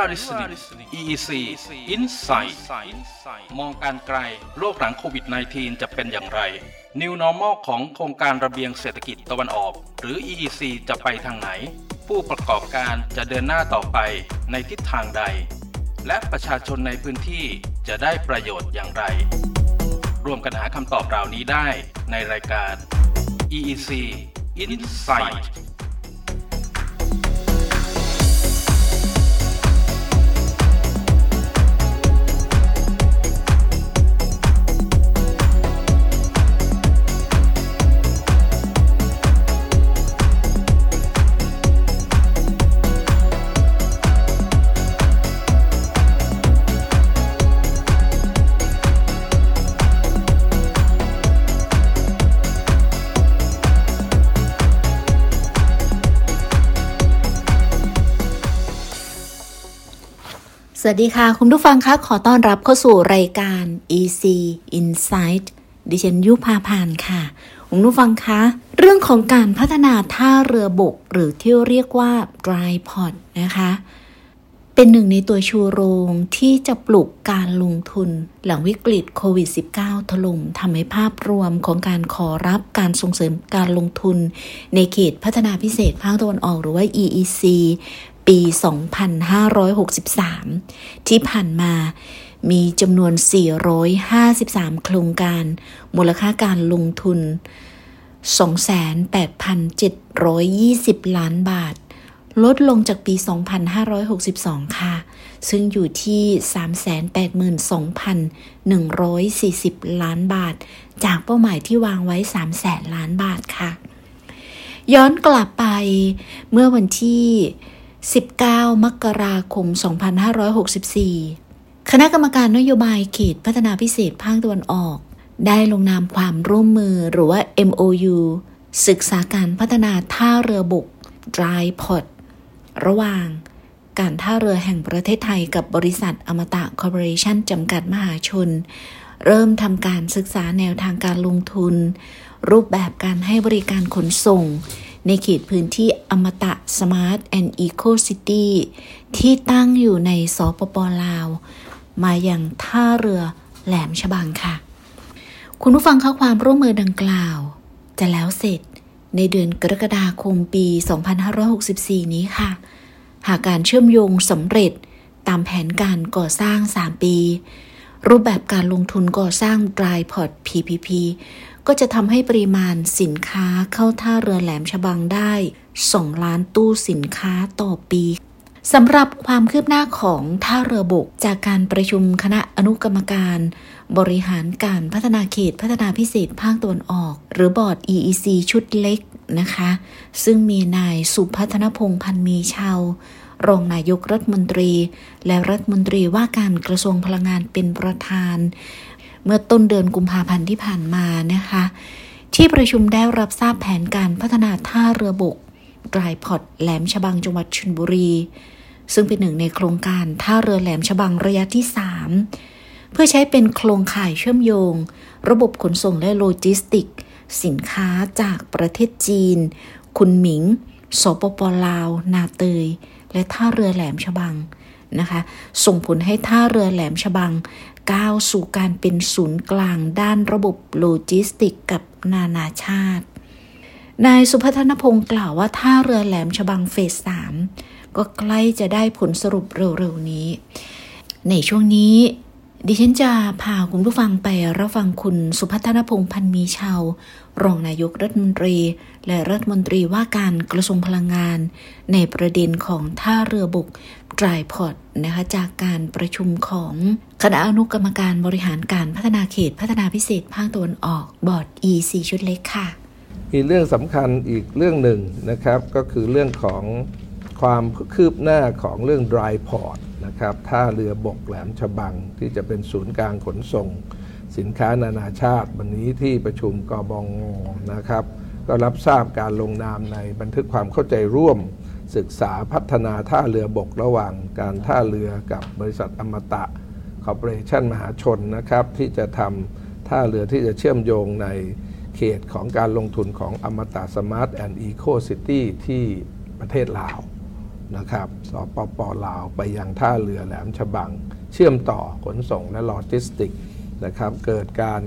are listening EEC Insight มองการไกล โลกหลังโควิด -19 จะเป็นอย่างไร New Normal ของโครงการระเบียงเศรษฐกิจตะวันออก หรือ EEC จะไปทางไหน ผู้ประกอบการจะเดินหน้าต่อไปในทิศทางใด และประชาชนในพื้นที่จะได้ประโยชน์อย่างไร ร่วมกันหาคำตอบเหล่านี้ได้ในรายการ EEC Insight สวัสดีค่ะ คุณผู้ฟังคะขอต้อนรับเข้าสู่รายการ EC Insight ดิฉันยุพาพานค่ะ คุณผู้ฟังคะ เรื่องของการพัฒนาท่าเรือบก หรือที่เรียกว่า dry port นะคะ เป็นหนึ่งในตัวชูโรงที่จะปลุกการลงทุน หลังวิกฤตโควิด -19 ถล่มทำให้ภาพรวมของการขอรับการส่งเสริมการลงทุน ในเขตพัฒนาพิเศษภาคตะวันออกหรือว่า EEC ปี 2563 ที่ผ่านมามีจำนวน 453 โครงการ มูลค่าการลงทุน 28,720 ล้านบาท ลดลงจากปี 2562 ค่ะ ซึ่งอยู่ที่ 382,140 ล้านบาท จากเป้าหมายที่วางไว้ 300,000 ล้านบาทค่ะ ย้อนกลับไปเมื่อวันที่ 19 มกราคม 2564 คณะกรรมการนโยบายเขตพัฒนาพิเศษภาคตะวันออก ได้ลงนามความร่วมมือหรือว่า MOU ศึกษาการพัฒนาท่าเรือบก Dry Port ระหว่าง การท่าเรือแห่งประเทศไทยกับบริษัทอมตะคอร์ปอเรชั่นจำกัดมหาชน เริ่มทำการศึกษาแนวทางการลงทุน รูปแบบการให้บริการขนส่ง ในเขตพื้นที่อมตะ Smart and Eco City ที่ตั้งอยู่ในสปปลาว มาอย่างท่าเรือแหลมฉบังค่ะ คุณผู้ฟังข้อความร่วมมือดังกล่าว จะแล้วเสร็จในเดือนกรกฎาคมปี 2564 นี้ค่ะ หากการเชื่อมโยงสำเร็จตามแผนการก่อสร้าง 3 ปี รูปแบบการลงทุนก่อสร้าง Dry Port PPP ก็จะทำให้ปริมาณสินค้าเข้าท่าเรือแหลมฉบังได้ 2 ล้านตู้สินค้าต่อปีสำหรับความคืบหน้าของท่าเรือบก จากการประชุมคณะอนุกรรมการ บริหารการพัฒนาเขตพัฒนาพิเศษภาคตะวันออก หรือบอร์ด EEC ชุดเล็กนะคะ ซึ่งมีนายสุพัฒนพงพันมีชาวรองนายกรัฐมนตรี และรัฐมนตรีว่าการกระทรวงพลังงานเป็นประธาน เมื่อต้นเดือนกุมภาพันธ์ที่ผ่านมานะคะ ที่ประชุมได้รับทราบแผนการพัฒนาท่าเรือบก Dry Port แหลมฉบังจังหวัดชลบุรี ซึ่งเป็นหนึ่งในโครงการท่าเรือแหลมฉบังระยะที่ 3 เพื่อใช้เป็นโครงข่ายเชื่อมโยง ระบบขนส่งและโลจิสติกส์ สินค้าจากประเทศจีน คุณหมิง สปปลาว นาเตย และท่าเรือแหลมฉบังนะคะ ส่งผลให้ท่าเรือแหลมฉบัง ก้าวสู่การเป็นศูนย์กลางด้านระบบโลจิสติกกับนานาชาติ นายสุพัฒนพงศ์กล่าวว่าท่าเรือแหลมฉบังเฟสสามก็ใกล้จะได้ผลสรุปเร็วๆนี้ ในช่วงนี้ ดิฉันจะพาคุณผู้ฟังไปรับฟังคุณสุพัฒนพงศ์พันมีชาว รองนายกรัฐมนตรี และรัฐมนตรีว่าการกระทรวงพลังงาน ในประเด็นของท่าเรือบกดรายพอร์ตนะคะจากการประชุมของคณะอนุกรรมการบริหารการพัฒนาเขตพัฒนาพิเศษภาคตะวันออกบอร์ด EC ชุดเล็กค่ะมีเรื่องสำคัญอีกเรื่องหนึ่งนะครับ ก็คือเรื่องของความคืบหน้าของเรื่อง dry port นะครับท่าเรือบกแหลมฉบังที่จะเป็นศูนย์กลางขนส่ง สินค้านานาชาติ วันนี้ที่ประชุมกบอ.นะครับ ก็รับทราบการลงนามในบันทึกความเข้าใจร่วม ศึกษาพัฒนาท่าเรือบกระหว่างการท่าเรือกับบริษัทอมตะ Corporation มหาชนนะครับ ที่จะทำท่าเรือที่จะเชื่อมโยงในเขตของการลงทุนของอมตะ Smart and Eco City ที่ประเทศลาวนะครับสปป.ลาวไปยังท่าเรือแหลมฉบัง เชื่อมต่อขนส่งและโลจิสติก นะครับเกิดการ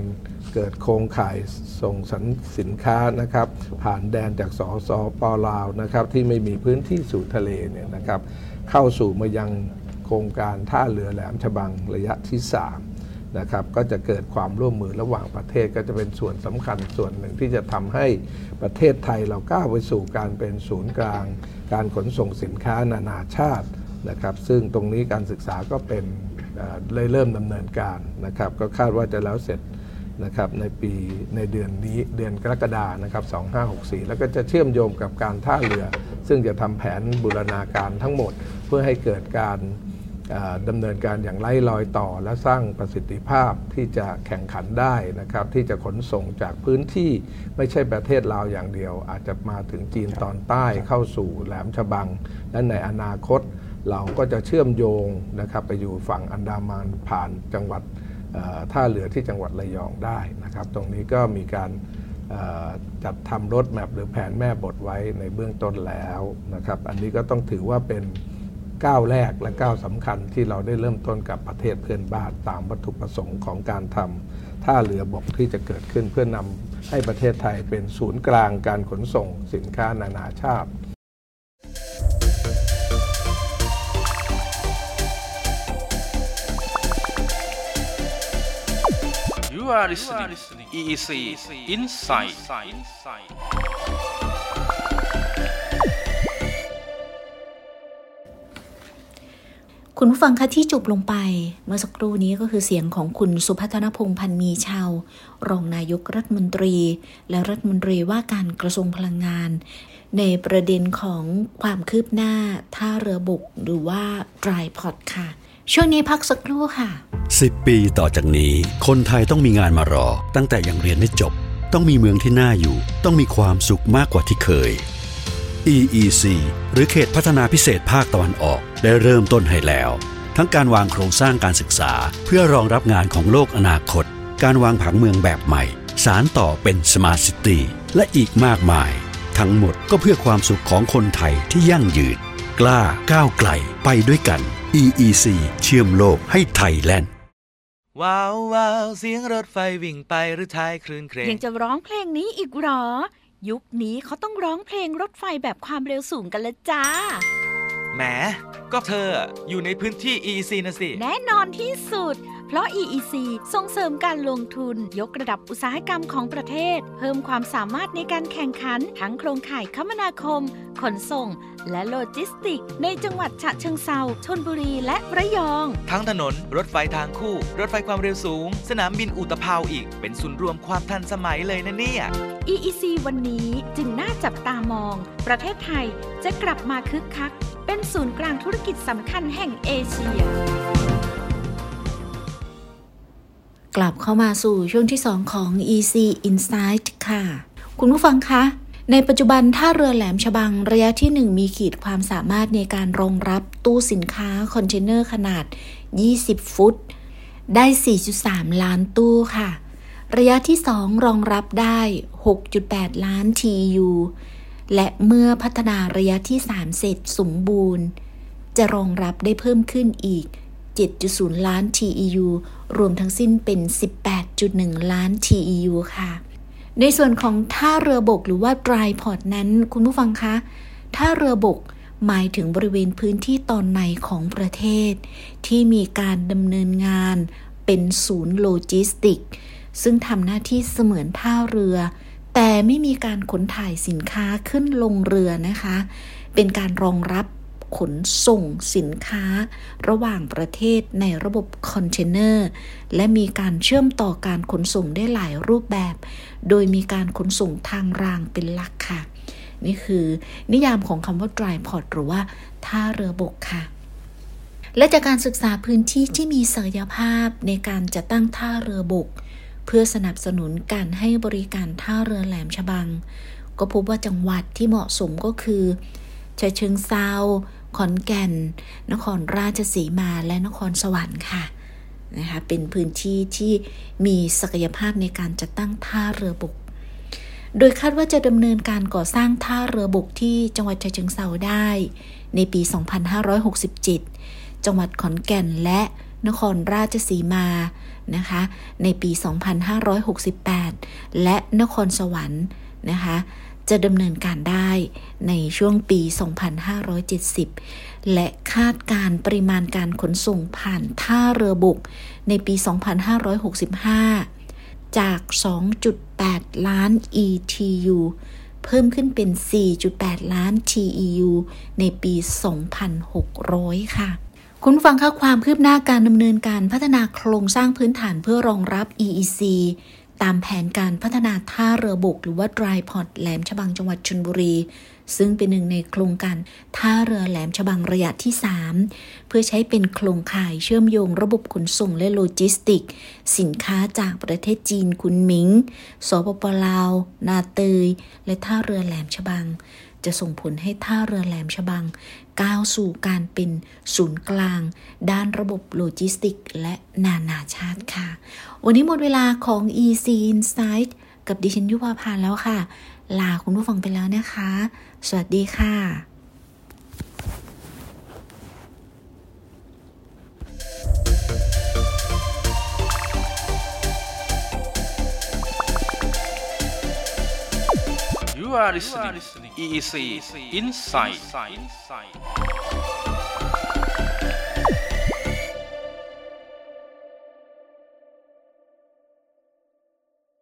เกิดโครงข่ายส่งสสินค้านะครับ ผ่านแดนจากสสปลาวนะครับ ที่ไม่มีพื้นที่สู่ทะเลเนี่ยนะครับ เข้าสู่มายังโครงการท่าเรือแหลมฉบังระยะที่ 3 นะครับ ก็จะเกิดความร่วมมือระหว่างประเทศก็จะเป็นส่วนสำคัญส่วนหนึ่งที่จะทำให้ประเทศไทยเราก้าวไปสู่การเป็นศูนย์กลาง การขนส่งสินค้านานาชาตินะครับ ซึ่งตรงนี้การศึกษาก็เป็น เลยเริ่มดำเนินการนะครับ ก็คาดว่าจะแล้วเสร็จนะครับในปีในเดือนนี้เดือนกรกฎานะครับ 2564 แล้วก็จะเชื่อมโยงกับการท่าเรือ ซึ่งจะทำแผนบูรณาการทั้งหมด เพื่อให้เกิดการดำเนินการอย่างไร้รอยต่อ และสร้างประสิทธิภาพที่จะแข่งขันได้นะครับ ที่จะขนส่งจากพื้นที่ไม่ใช่ประเทศลาวอย่างเดียว อาจจะมาถึงจีนตอนใต้เข้าสู่แหลมฉบัง และในอนาคต เราก็จะเชื่อมโยงนะครับไปอยู่ฝั่งอันดามันผ่านจังหวัดท่าเรือที่จังหวัดระยองได้นะครับ ตรงนี้ก็มีการจัดทำรถแมพหรือแผนแม่บทไว้ในเบื้องต้นแล้วนะครับ อันนี้ก็ต้องถือว่าเป็นก้าวแรกและก้าวสำคัญที่เราได้เริ่มต้นกับประเทศเพื่อนบ้านตามวัตถุประสงค์ของการทำท่าเรือบกที่จะเกิดขึ้นเพื่อนำให้ประเทศไทยเป็นศูนย์กลางการขนส่งสินค้านานาชาติ are listening EEC Insight คุณผู้ฟังคะที่จบลงไป เมื่อสักครู่นี้ก็คือเสียงของคุณสุพัฒนพงษ์พันมีชาว รองนายกรัฐมนตรี และรัฐมนตรีว่าการกระทรวงพลังงาน ในประเด็นของความคืบหน้าท่าเรือบกหรือว่า dry port ค่ะ ช่วงนี้พักสักครู่ค่ะ 10 ปีต่อจากนี้ คนไทยต้องมีงานมารอ ตั้งแต่ยังเรียนไม่จบ ต้องมีเมืองที่น่าอยู่ ต้องมีความสุขมากกว่าที่เคย EEC หรือเขตพัฒนาพิเศษภาคตะวันออก ได้เริ่มต้นให้แล้ว ทั้งการวางโครงสร้างการศึกษา เพื่อรองรับงานของโลกอนาคต การวางผังเมืองแบบใหม่ สารต่อเป็นสมาร์ทซิตี้และอีกมากมาย ทั้งหมดก็เพื่อความสุขของคนไทยที่ยั่งยืนกล้าก้าวไกลไปด้วยกัน EEC เชื่อมโลกให้ไทยแลนด์ ว้าวว้าวเสียงรถไฟวิ่งไปหรือท้ายคลื่นเครงยังจะร้องเพลงนี้อีกหรอ ยุคนี้เขาต้องร้องเพลงรถไฟแบบความเร็วสูงกันละจ้า แหม ก็เธออยู่ในพื้นที่ EEC นะสิ แน่นอนที่สุด เพราะ EEC ส่งเสริมการลงทุน ยกระดับอุตสาหกรรมของประเทศ เพิ่มความสามารถในการแข่งขัน ทั้งโครงข่ายคมนาคม ขนส่ง และโลจิสติก ในจังหวัดฉะเชิงเซาชนบุรีและระยอง ทั้งถนน รถไฟทางคู่ รถไฟความเร็วสูง สนามบินอุตภาวอีก เป็นศูนย์รวมความทันสมัยเลยนะเนี่ย EEC วันนี้จึงน่าจับตามอง ประเทศไทยจะกลับมาคึกคัก เป็นศูนย์กลางธุรกิจสำคัญแห่งเอเชีย กลับเข้ามาสู่ช่วงที่ 2 ของ EEC Insight ค่ะ คุณผู้ฟังคะ ในปัจจุบันท่าเรือแหลมฉบังระยะที่ 1 มีขีดความสามารถในการรองรับตู้สินค้าคอนเทนเนอร์ขนาด 20 ฟุต ได้ 4.3 ล้านตู้ค่ะ ระยะที่ 2 รองรับได้ 6.8 ล้าน TU และเมื่อพัฒนาระยะที่ 3 เสร็จสมบูรณ์ จะรองรับได้เพิ่มขึ้นอีก 7.0 ล้าน TEU รวมทั้งสิ้นเป็น 18.1 ล้าน TEU ค่ะ ในส่วนของท่าเรือบกหรือว่า dry port นั้น คุณผู้ฟังคะ ท่าเรือบกหมายถึงบริเวณพื้นที่ตอนในของประเทศ ที่มีการดำเนินงานเป็นศูนย์โลจิสติกส์ ซึ่งทำหน้าที่เสมือนท่าเรือ แต่ไม่มีการขนถ่ายสินค้าขึ้นลงเรือนะคะ เป็นการรองรับ ขนส่งสินค้า ระหว่างประเทศในระบบคอนเทนเนอร์ และมีการเชื่อมต่อการขนส่งได้หลายรูปแบบ โดยมีการขนส่งทางรางเป็นหลักค่ะ นี่คือนิยามของคำว่า dry port หรือว่าท่าเรือบกค่ะและจากการศึกษาพื้นที่ที่มีศักยภาพในการจัดตั้งท่าเรือบก เพื่อสนับสนุนการให้บริการท่าเรือแหลมฉบัง ก็พบว่าจังหวัดที่เหมาะสมก็คือฉะเชิงเซา ขอนแก่น นครราชสีมาและนครสวรรค์ค่ะนะคะเป็นพื้นที่ที่มีศักยภาพในการจัดตั้งท่าเรือบก โดยคาดว่าจะดำเนินการก่อสร้างท่าเรือบกที่จังหวัดฉะเชิงเซาได้ ในปี 2567 จังหวัดขอนแก่นและนครราชสีมานะคะในปี 2568 และนครสวรรค์ นะคะ จะดำเนินการได้ในช่วงปี 2570 และคาดการปริมาณการขนส่งผ่านท่าเรือบุกในปี 2565 จาก 2.8 ล้าน ETU เพิ่มขึ้นเป็น 4.8 ล้าน TEU ในปี 2600 ค่ะ คุณฟังค่าความคืบหน้าการดำเนินการพัฒนาโครงสร้างพื้นฐานเพื่อรองรับ EEC ตามแผนการพัฒนาท่าเรือบกหรือว่า Dry Port แหลมฉบังจังหวัดชลบุรี ซึ่งเป็นหนึ่งในโครงการท่าเรือแหลมฉบังระยะที่ 3 เพื่อใช้เป็นโครงข่ายเชื่อมโยงระบบขนส่งและโลจิสติก สินค้าจากประเทศจีนคุนหมิง สปปลาว นาเตย และท่าเรือแหลมฉบัง จะส่งผลให้ท่าเรือแหลมฉบัง ก้าวสู่การเป็นศูนย์กลาง ด้านระบบโลจิสติก และนานาชาติค่ะ วันนี้หมดเวลาของ EC Insight กับดิฉันยุพาพานแล้วค่ะ ลาคุณผู้ฟังไปแล้วนะคะ สวัสดีค่ะ You are listening EEC Insight